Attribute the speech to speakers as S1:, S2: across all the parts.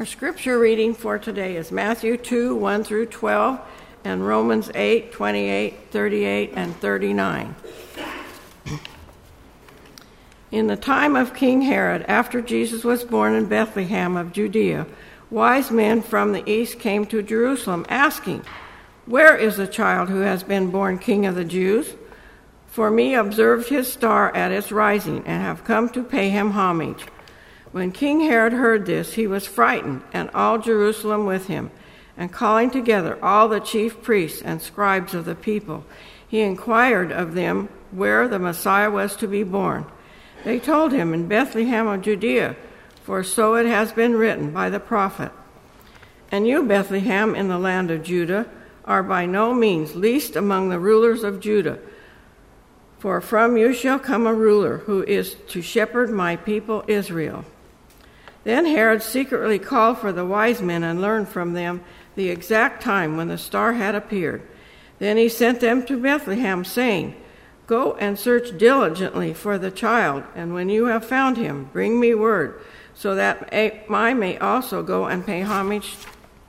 S1: Our scripture reading for today is Matthew 2 1 through 12 and Romans 8 28, 38, and 39. In the time of King Herod, after Jesus was born in Bethlehem of Judea, wise men from the east came to Jerusalem asking, Where is the child who has been born King of the Jews? For me observed his star at its rising, and have come to pay him homage. When King Herod heard this, he was frightened, and all Jerusalem with him. And calling together all the chief priests and scribes of the people, he inquired of them where the Messiah was to be born. They told him in Bethlehem of Judea, for so it has been written by the prophet. And you, Bethlehem, in the land of Judah, are by no means least among the rulers of Judah. For from you shall come a ruler who is to shepherd my people Israel. Then Herod secretly called for the wise men and learned from them the exact time when the star had appeared. Then he sent them to Bethlehem, saying, Go and search diligently for the child, and when you have found him, bring me word, so that I may also go and pay homage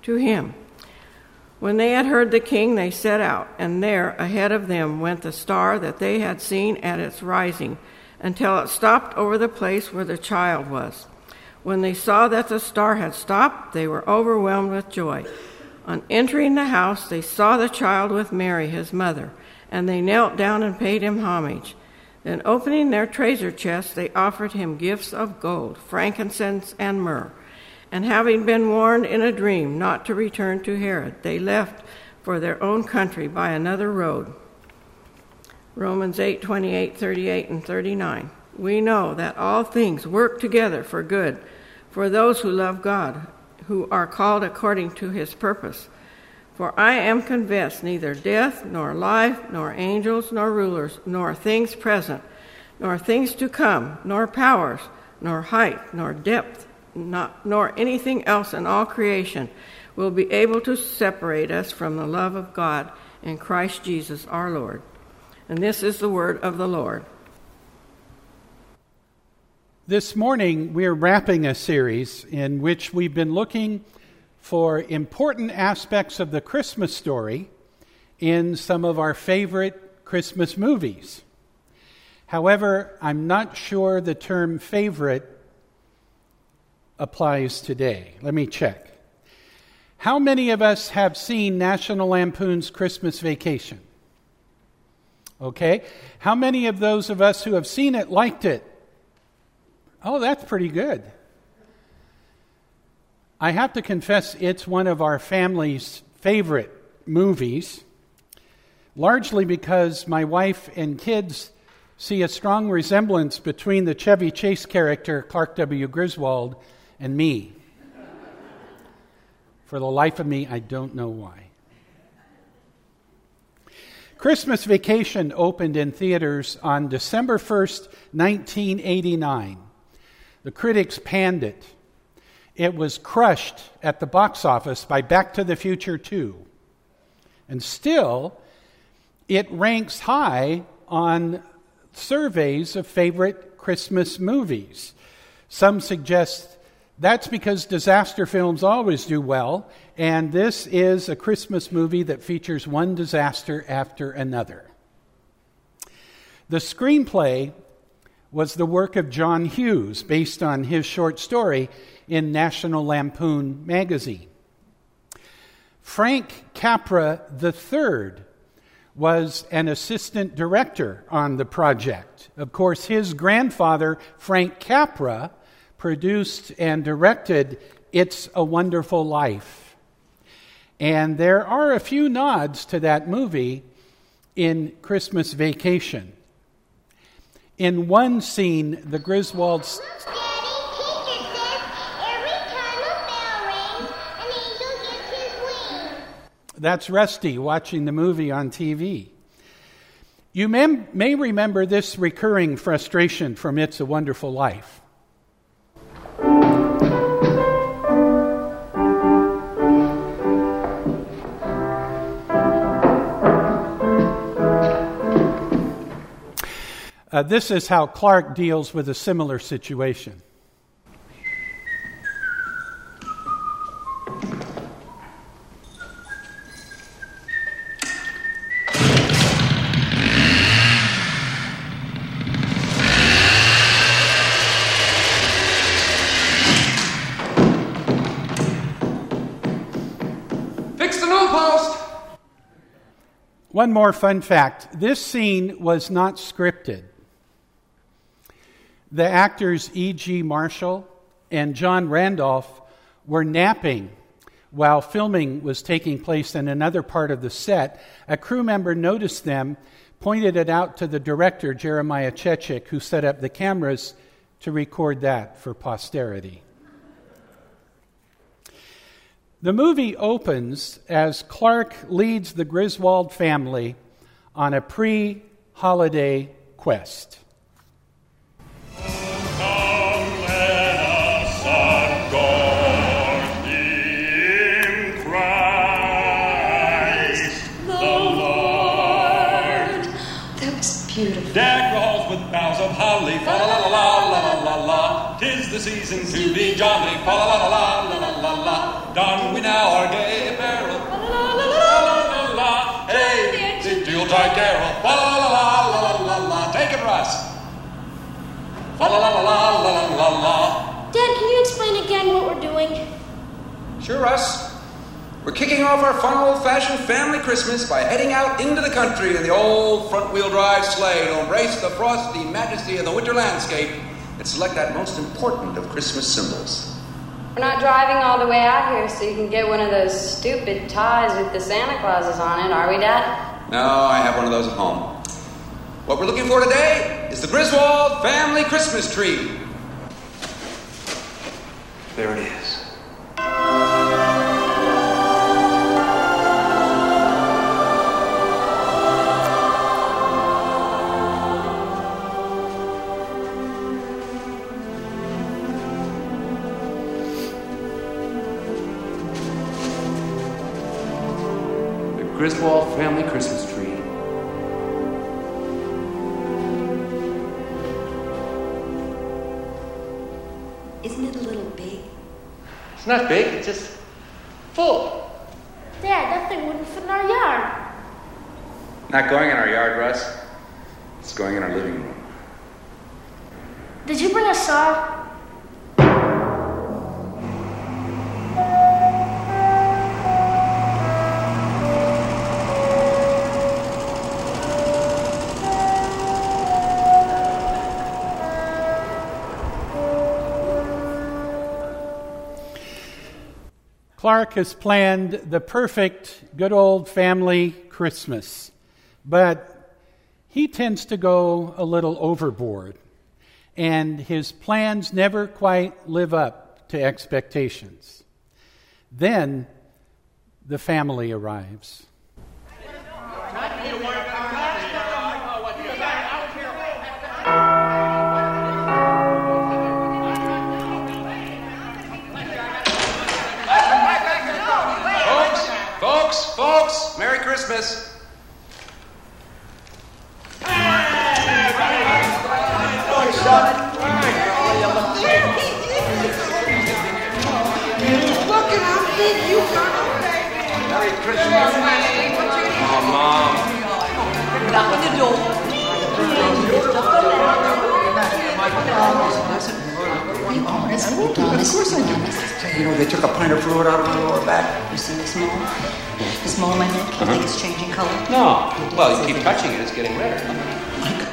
S1: to him. When they had heard the king, they set out, and there ahead of them went the star that they had seen at its rising, until it stopped over the place where the child was. When they saw that the star had stopped, they were overwhelmed with joy. On entering the house, they saw the child with Mary, his mother, and they knelt down and paid him homage. Then, opening their treasure chests, they offered him gifts of gold, frankincense, and myrrh. And having been warned in a dream not to return to Herod, they left for their own country by another road. Romans 8 28, 38, and 39. We know that all things work together for good for those who love God, who are called according to his purpose. For I am convinced neither death, nor life, nor angels, nor rulers, nor things present, nor things to come, nor powers, nor height, nor depth, not, nor anything else in all creation will be able to separate us from the love of God in Christ Jesus our Lord. And this is the word of the Lord.
S2: This morning, we're wrapping a series in which we've been looking for important aspects of the Christmas story in some of our favorite Christmas movies. However, I'm not sure the term favorite applies today. Let me check. How many of us have seen National Lampoon's Christmas Vacation? Okay. How many of those of us who have seen it liked it? Oh, that's pretty good. I have to confess, it's one of our family's favorite movies, largely because my wife and kids see a strong resemblance between the Chevy Chase character, Clark W. Griswold, and me. For the life of me, I don't know why. Christmas Vacation opened in theaters on December 1st, 1989. The critics panned it. It was crushed at the box office by Back to the Future 2. And still, it ranks high on surveys of favorite Christmas movies. Some suggest that's because disaster films always do well, and this is a Christmas movie that features one disaster after another. The screenplay was the work of John Hughes, based on his short story in National Lampoon magazine. Frank Capra III was an assistant director on the project. Of course, his grandfather, Frank Capra, produced and directed It's a Wonderful Life. And there are a few nods to that movie in Christmas Vacation. In one scene, the Griswolds. That's Rusty watching the movie on TV. You may, may remember this recurring frustration from It's a Wonderful Life. Uh, this is how Clark deals with a similar situation. One more fun fact this scene was not scripted. The actors E.G. Marshall and John Randolph were napping while filming was taking place in another part of the set. A crew member noticed them, pointed it out to the director, Jeremiah Chechik, who set up the cameras to record that for posterity. The movie opens as Clark leads the Griswold family on a pre holiday quest.
S3: Beautiful.
S4: Deck the halls with boughs of holly, fa la la la la la la la. Tis the season to be jolly, fa la la la la la la la. Don we now our gay apparel, fa la la la la la la. Hey, the Yuletide carol, fa la la la la la la la. Take it, Russ. Fa la la la la la la la.
S3: Dad, can you explain again what we're doing?
S5: Sure, Russ. We're kicking off our fun old fashioned family Christmas by heading out into the country in the old front wheel drive sleigh to embrace the frosty majesty of the winter landscape and select that most important of Christmas symbols.
S6: We're not driving all the way out here so you can get one of those stupid ties with the Santa Clauses on it, are we, Dad?
S5: No, I have one of those at home. What we're looking for today is the Griswold family Christmas tree. There it is.
S7: Griswold family Christmas tree.
S3: Isn't it a little big?
S7: It's not big, it's just full.
S3: Dad, that thing wouldn't fit in our yard.
S5: Not going in our yard, Russ. It's going in our living room.
S3: Did you bring a saw?
S2: Clark has planned the perfect, good old family Christmas, but he tends to go a little overboard, and his plans never quite live up to expectations. Then the family arrives.
S5: Folks, Merry Christmas. Merry Christmas. Oh, Mom.
S8: You know, they took a pint of fluid out of my lower back.
S9: You see this mole? This mole on my neck? You think it's changing color?
S5: No. Well, you keep touching it, it's getting redder.
S8: Mike,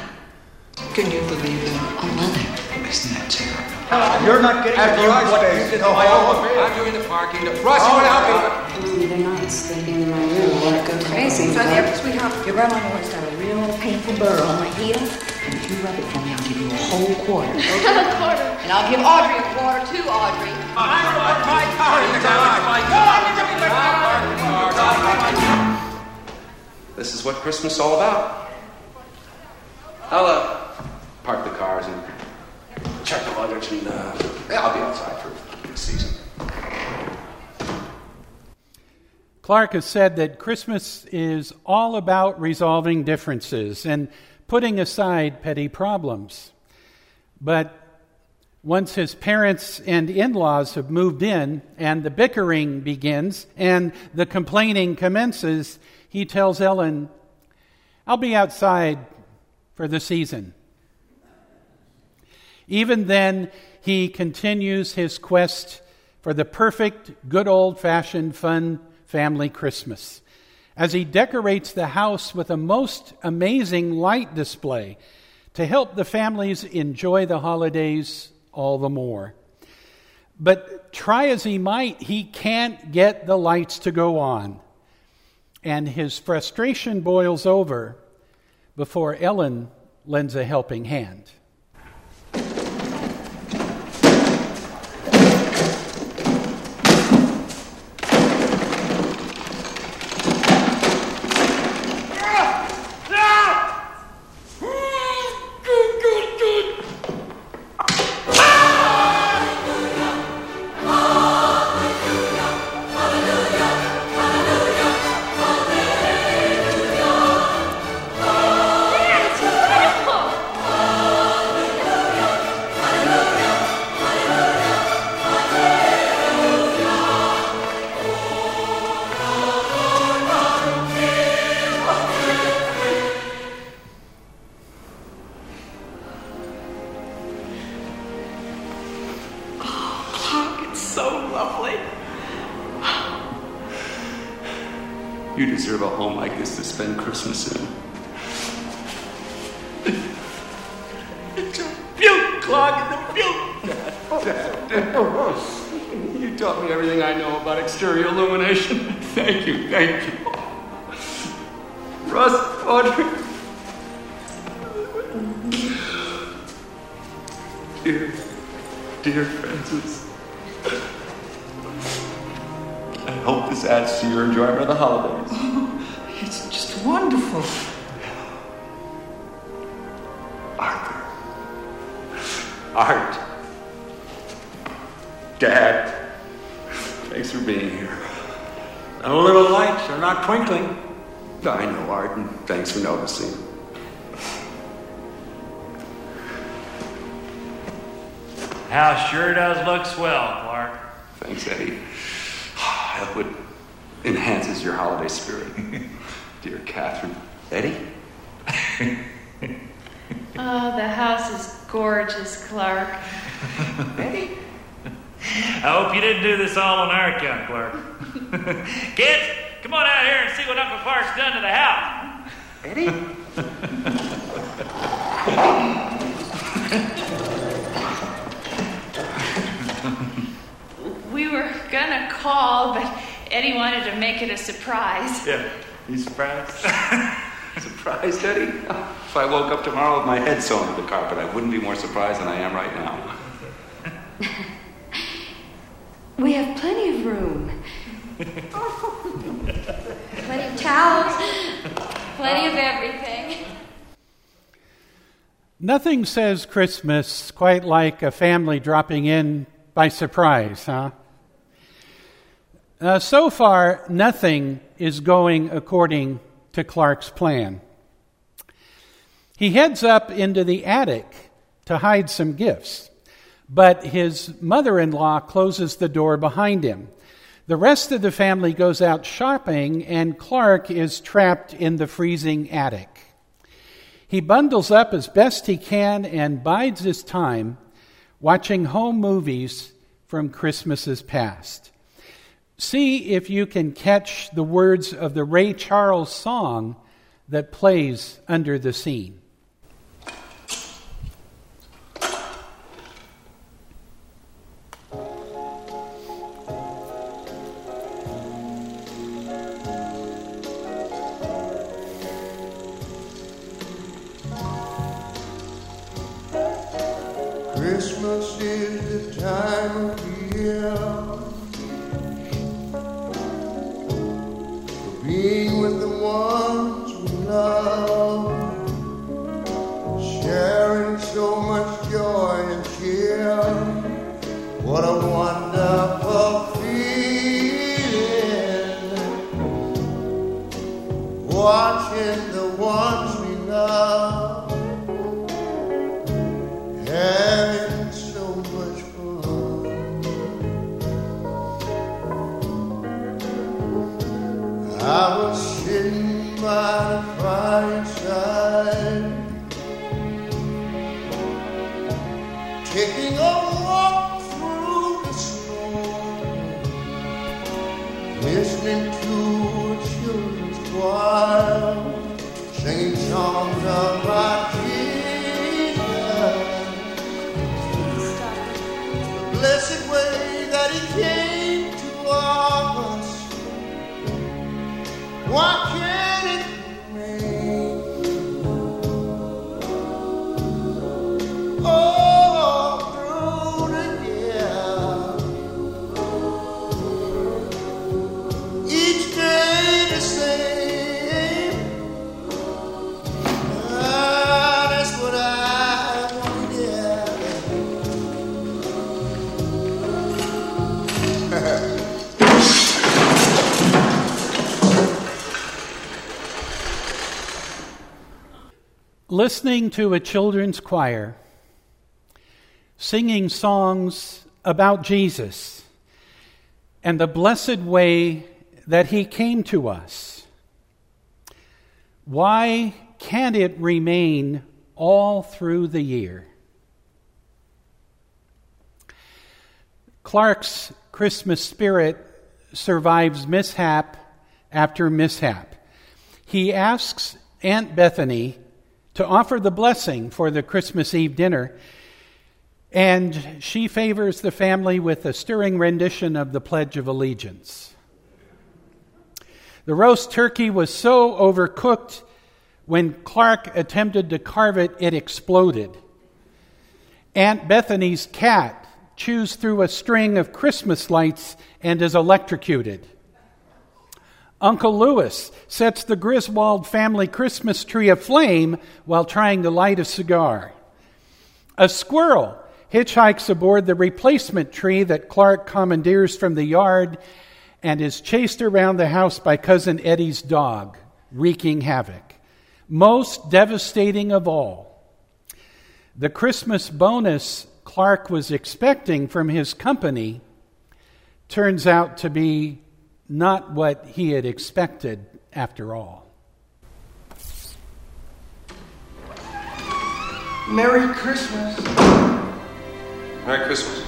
S8: can you believe it?
S9: Oh, mother.
S8: Isn't that terrible?
S10: Ah, you're not getting
S5: Have
S10: the
S5: you
S10: garage
S5: what
S10: space.
S5: you did
S10: No, oh,
S5: to my
S10: all
S5: own-
S10: of it.
S5: I'm doing the parking. Russ, you want to help me?
S6: They're not sleeping in my room. I want to go crazy.
S9: sweetheart. Your grandma always got a real painful burr on my heel. And if you rub it for me, I'll give you a whole quarter. And I'll give Audrey a quarter too, Audrey.
S5: This is what Christmas is all about. I'll uh, park the cars and check the luggage, and uh, yeah, I'll be outside for the season.
S2: Clark has said that Christmas is all about resolving differences and putting aside petty problems. But once his parents and in laws have moved in and the bickering begins and the complaining commences, he tells Ellen, I'll be outside for the season. Even then, he continues his quest for the perfect, good old fashioned, fun family Christmas. As he decorates the house with a most amazing light display to help the families enjoy the holidays all the more. But try as he might, he can't get the lights to go on. And his frustration boils over before Ellen lends a helping hand.
S5: Dear, dear Frances. I hope this adds to your enjoyment of the holidays.
S8: Oh, it's just wonderful.
S5: Arthur. Art. Dad. Thanks for being here.
S11: And the little lights are not twinkling.
S5: I know, Art, and thanks for noticing.
S12: House sure does look swell, Clark.
S5: Thanks, Eddie. Elwood enhances your holiday spirit. Dear Catherine. Eddie?
S13: Oh, the house is gorgeous, Clark.
S5: Eddie?
S12: I hope you didn't do this all on our account, Clark. Kids, come on out here and see what Uncle Clark's done to the house.
S5: Eddie?
S13: We were gonna call, but Eddie wanted to make it a surprise.
S5: Yeah. You surprised? surprised, Eddie? If I woke up tomorrow with my head sewn to the carpet, I wouldn't be more surprised than I am right now.
S8: We have plenty of room.
S9: Plenty of towels.
S13: Plenty of everything.
S2: Nothing says Christmas quite like a family dropping in by surprise, huh? Uh, so far, nothing is going according to Clark's plan. He heads up into the attic to hide some gifts, but his mother in law closes the door behind him. The rest of the family goes out shopping, and Clark is trapped in the freezing attic. He bundles up as best he can and bides his time watching home movies from Christmases past. See if you can catch the words of the Ray Charles song that plays under the scene.
S14: Taking a walk through the snow. listening to a children's choir singing songs about
S2: listening to a children's choir singing songs about Jesus and the blessed way that he came to us. Why can't it remain all through the year? Clark's Christmas spirit survives mishap after mishap. He asks Aunt Bethany to offer the blessing for the Christmas Eve dinner, and she favors the family with a stirring rendition of the Pledge of Allegiance. The roast turkey was so overcooked, when Clark attempted to carve it, it exploded. Aunt Bethany's cat chews through a string of Christmas lights and is electrocuted. Uncle Lewis sets the Griswold family Christmas tree aflame while trying to light a cigar. A squirrel hitchhikes aboard the replacement tree that Clark commandeers from the yard and is chased around the house by Cousin Eddie's dog, wreaking havoc. Most devastating of all, the Christmas bonus Clark was expecting from his company turns out to be not what he had expected after all.
S15: Merry Christmas.
S11: Merry Christmas.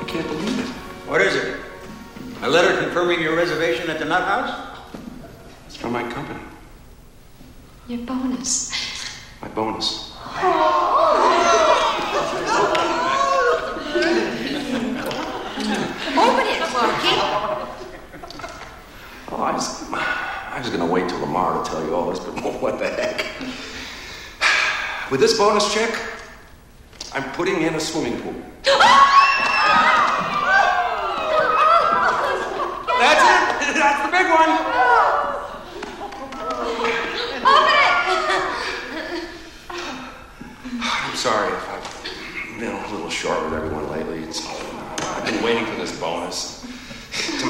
S15: I can't believe it.
S10: What is it? A letter confirming your reservation at the Nut House?
S11: It's from my company.
S9: Your bonus.
S11: My bonus.
S8: Open
S11: Oh, I was, I to wait till tomorrow to tell you all this, but what the heck? With this bonus check, I'm putting in a swimming pool. That's it. That's the big one. Open it. I'm sorry if I've been a little short with everyone lately. It's, I've been waiting for this bonus.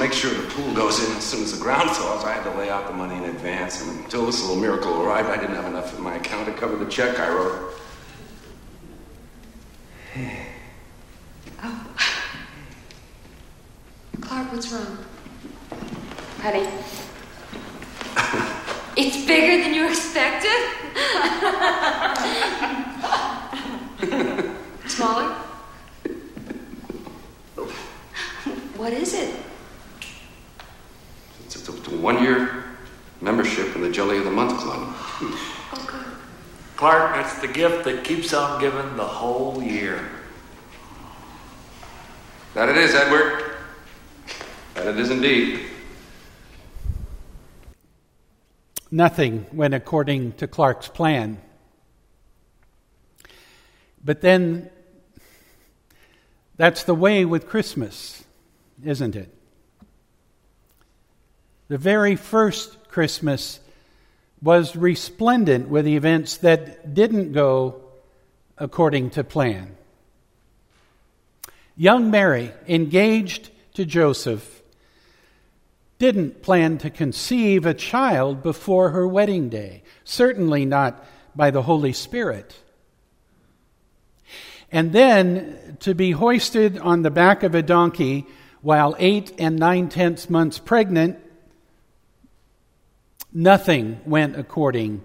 S11: Make sure the pool goes in as soon as the ground thaws, I had to lay out the money in advance. And until this little miracle arrived, I didn't have enough in my account to cover the check I wrote. oh.
S9: Clark, what's wrong?
S6: Petty.
S9: It's bigger than you expected? Smaller? What is it?
S11: It's a, it's a one year membership in the Jelly of the Month Club.
S12: Clark, that's the gift that keeps on giving the whole year.
S11: That it is, Edward. That it is indeed.
S2: Nothing went according to Clark's plan. But then, that's the way with Christmas, isn't it? The very first Christmas was resplendent with events that didn't go according to plan. Young Mary, engaged to Joseph, didn't plan to conceive a child before her wedding day, certainly not by the Holy Spirit. And then to be hoisted on the back of a donkey while eight and nine tenths months pregnant, nothing went according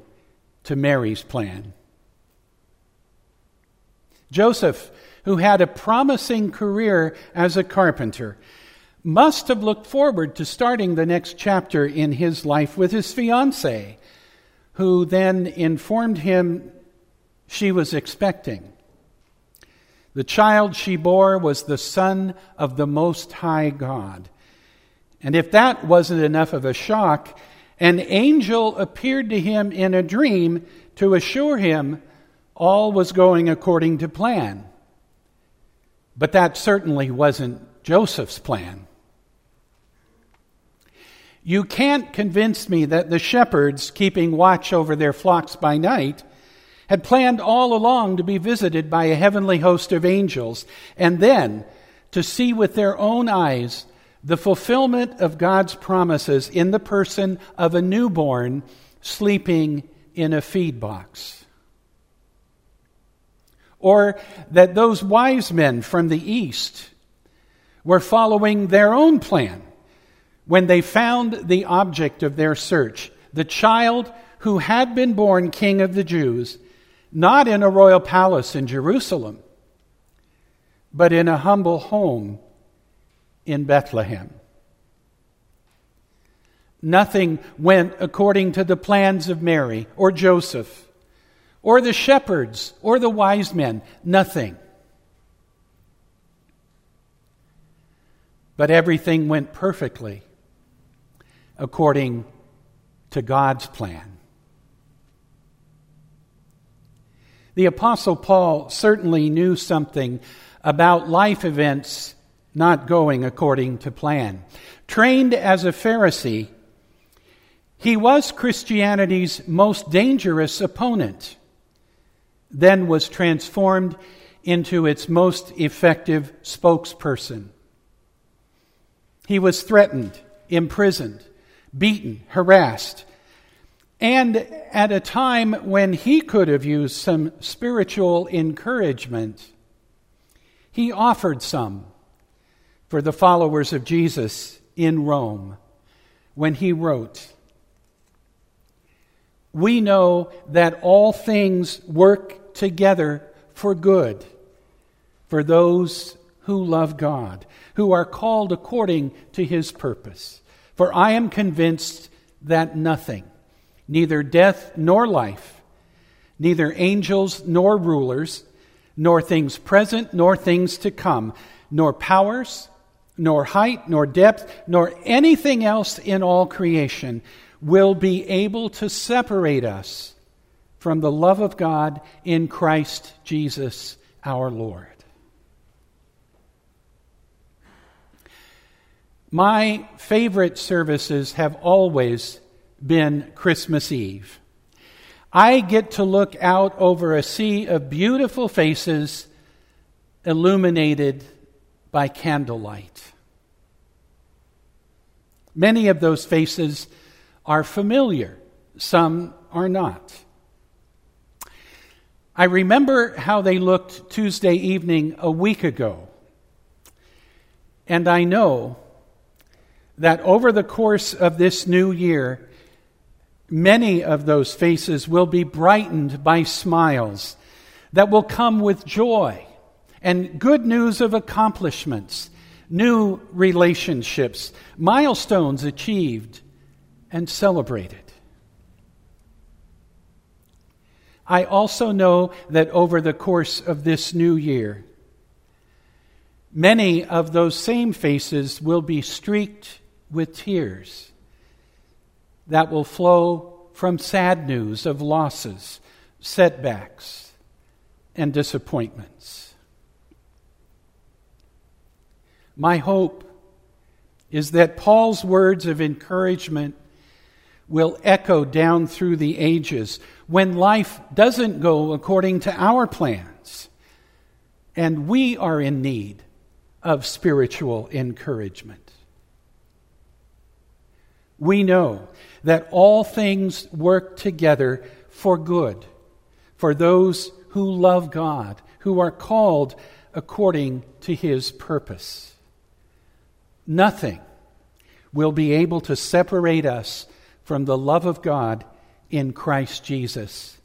S2: to Mary's plan. Joseph who had a promising career as a carpenter, must have looked forward to starting the next chapter in his life with his fiancee, who then informed him she was expecting. The child she bore was the Son of the Most High God. And if that wasn't enough of a shock, an angel appeared to him in a dream to assure him all was going according to plan. But that certainly wasn't Joseph's plan. You can't convince me that the shepherds, keeping watch over their flocks by night, had planned all along to be visited by a heavenly host of angels, and then to see with their own eyes the fulfillment of God's promises in the person of a newborn sleeping in a feed box. Or that those wise men from the east were following their own plan when they found the object of their search, the child who had been born king of the Jews, not in a royal palace in Jerusalem, but in a humble home in Bethlehem. Nothing went according to the plans of Mary or Joseph or the shepherds or the wise men. Nothing. But everything went perfectly according to God's plan. The Apostle Paul certainly knew something about life events not going according to plan. Trained as a Pharisee, he was Christianity's most dangerous opponent, then was transformed into its most effective spokesperson. He was threatened, imprisoned, beaten, harassed, and at a time when he could have used some spiritual encouragement, he offered some for the followers of Jesus in Rome when he wrote, We know that all things work together for good for those who love God, who are called according to his purpose. For I am convinced that nothing, neither death nor life, neither angels nor rulers, nor things present nor things to come, nor powers, nor height, nor depth, nor anything else in all creation will be able to separate us from the love of God in Christ Jesus our Lord. My favorite services have always been Christmas Eve. I get to look out over a sea of beautiful faces illuminated by candlelight. Many of those faces are familiar, some are not. I remember how they looked Tuesday evening a week ago, and I know that over the course of this new year, many of those faces will be brightened by smiles that will come with joy and good news of accomplishments, new relationships, milestones achieved and celebrated. I also know that over the course of this new year, many of those same faces will be streaked with tears that will flow from sad news of losses, setbacks, and disappointments. My hope is that Paul's words of encouragement will echo down through the ages when life doesn't go according to our plans and we are in need of spiritual encouragement we know that all things work together for good for those who love God, who are called according to his purpose. Nothing will be able to separate us from the love of God in Christ Jesus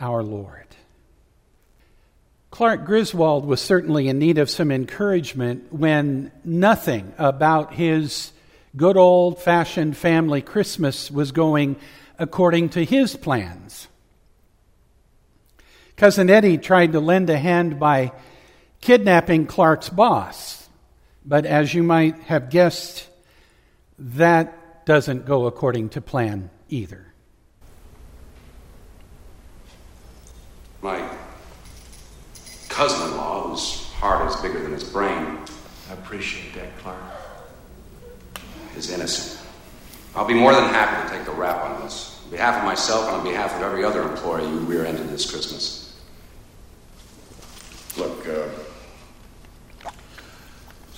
S2: our Lord. Clark Griswold was certainly in need of some encouragement when nothing about his good old fashioned family Christmas was going according to his plans. Cousin Eddie tried to lend a hand by kidnapping Clark's boss, but as you might have guessed, that doesn't go according to plan either.
S11: My cousin in law, whose heart is bigger than his brain,
S5: I appreciate that, Clark.
S11: is innocent. I'll be more than happy to take the rap on this, on behalf of myself and on behalf of every other employee you rear ended this Christmas.
S16: Look, uh,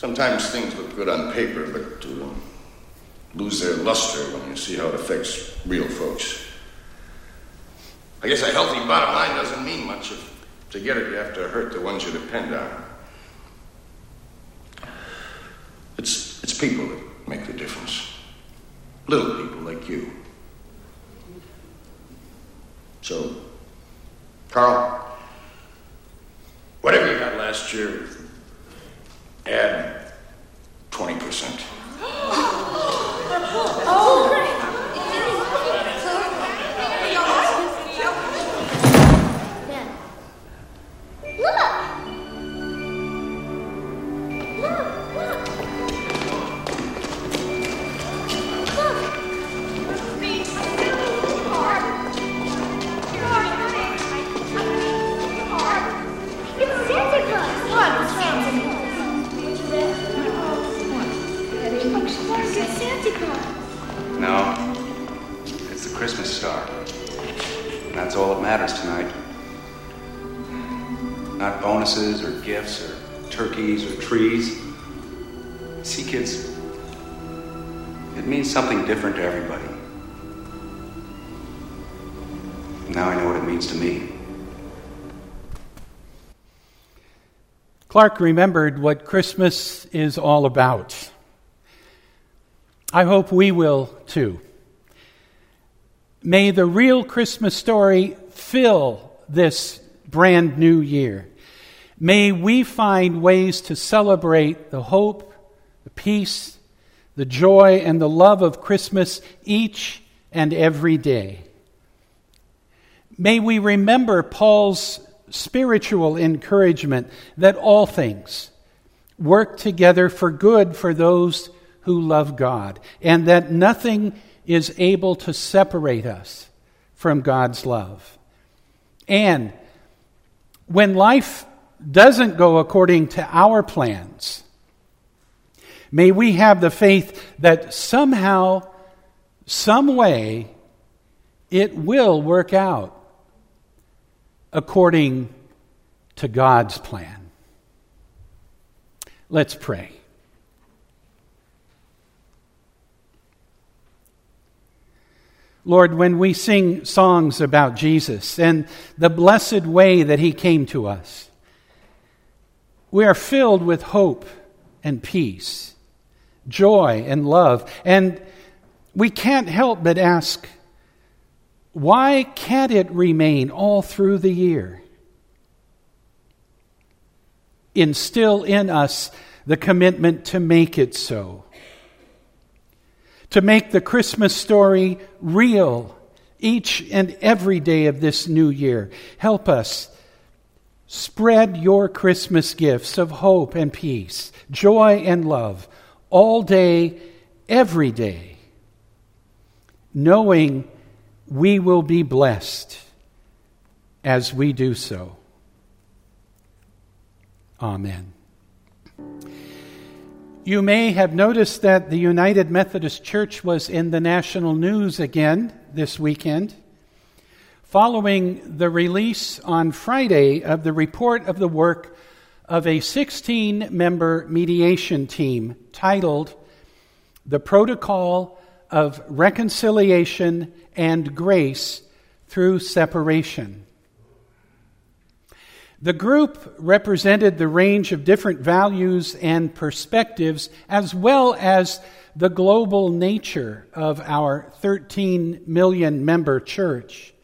S16: sometimes things look good on paper, but uh, lose their luster when you see how it affects real folks. I guess a healthy bottom line doesn't mean much. If to get it, you have to hurt the ones you depend on. It's, it's people that make the difference. Little people like you. So, Carl,
S11: Christmas star. And that's all that matters tonight. Not bonuses or gifts or turkeys or trees. See, kids, it means something different to everybody. Now I know what it means to me.
S2: Clark remembered what Christmas is all about. I hope we will too. May the real Christmas story fill this brand new year. May we find ways to celebrate the hope, the peace, the joy, and the love of Christmas each and every day. May we remember Paul's spiritual encouragement that all things work together for good for those who love God, and that nothing is able to separate us from God's love. And when life doesn't go according to our plans, may we have the faith that somehow, some way, it will work out according to God's plan. Let's pray. Lord, when we sing songs about Jesus and the blessed way that he came to us, we are filled with hope and peace, joy and love. And we can't help but ask, why can't it remain all through the year? Instill in us the commitment to make it so to make the Christmas story real each and every day of this new year. Help us spread your Christmas gifts of hope and peace, joy and love all day, every day, knowing we will be blessed as we do so. Amen. You may have noticed that the United Methodist Church was in the national news again this weekend, following the release on Friday of the report of the work of a 16 member mediation team titled The Protocol of Reconciliation and Grace Through Separation. The group represented the range of different values and perspectives, as well as the global nature of our 13 million member church.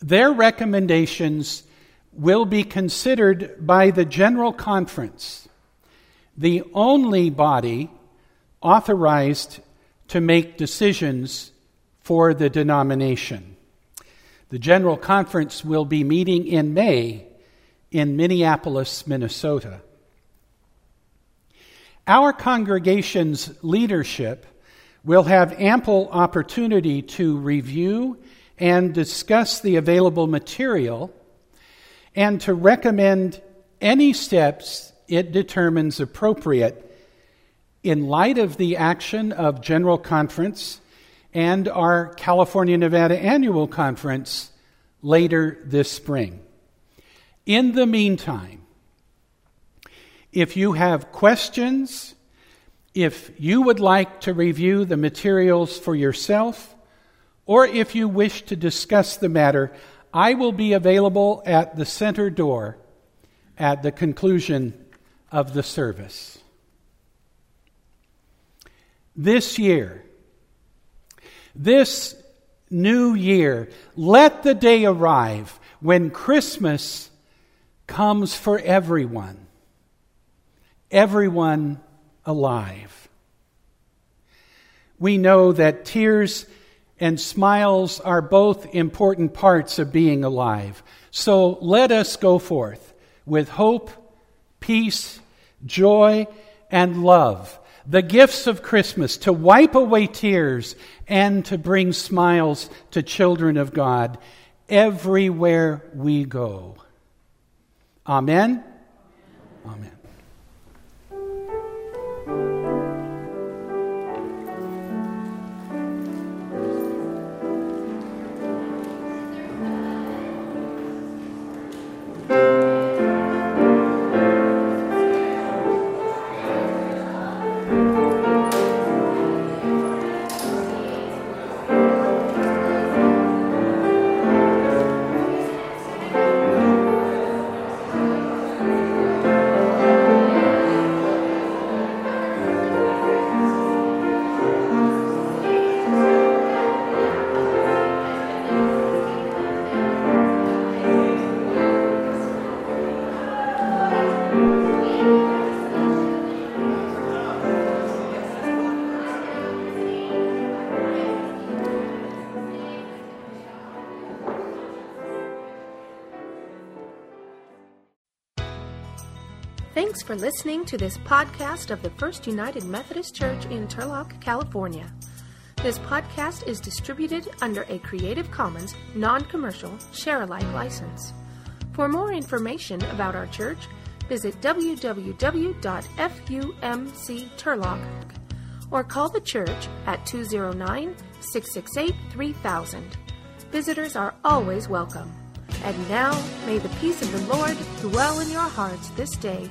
S2: Their recommendations will be considered by the General Conference, the only body authorized to make decisions for the denomination. The General Conference will be meeting in May in Minneapolis, Minnesota. Our congregation's leadership will have ample opportunity to review and discuss the available material and to recommend any steps it determines appropriate in light of the action of General Conference and our California Nevada Annual Conference later this spring. In the meantime, if you have questions, if you would like to review the materials for yourself, or if you wish to discuss the matter, I will be available at the center door at the conclusion of the service. This year, this new year, let the day arrive when Christmas comes for everyone, everyone alive. We know that tears and smiles are both important parts of being alive. So let us go forth with hope, peace, joy, and love, the gifts of Christmas, to wipe away tears and to bring smiles to children of God everywhere we go. Amen. Amen.
S17: Thanks for listening to this podcast of the First United Methodist Church in Turlock, California. This podcast is distributed under a Creative Commons non commercial share alike license. For more information about our church, visit www.fumcturlock or call the church at 209 668 3000. Visitors are always welcome. And now, may the peace of the Lord dwell in your hearts this day,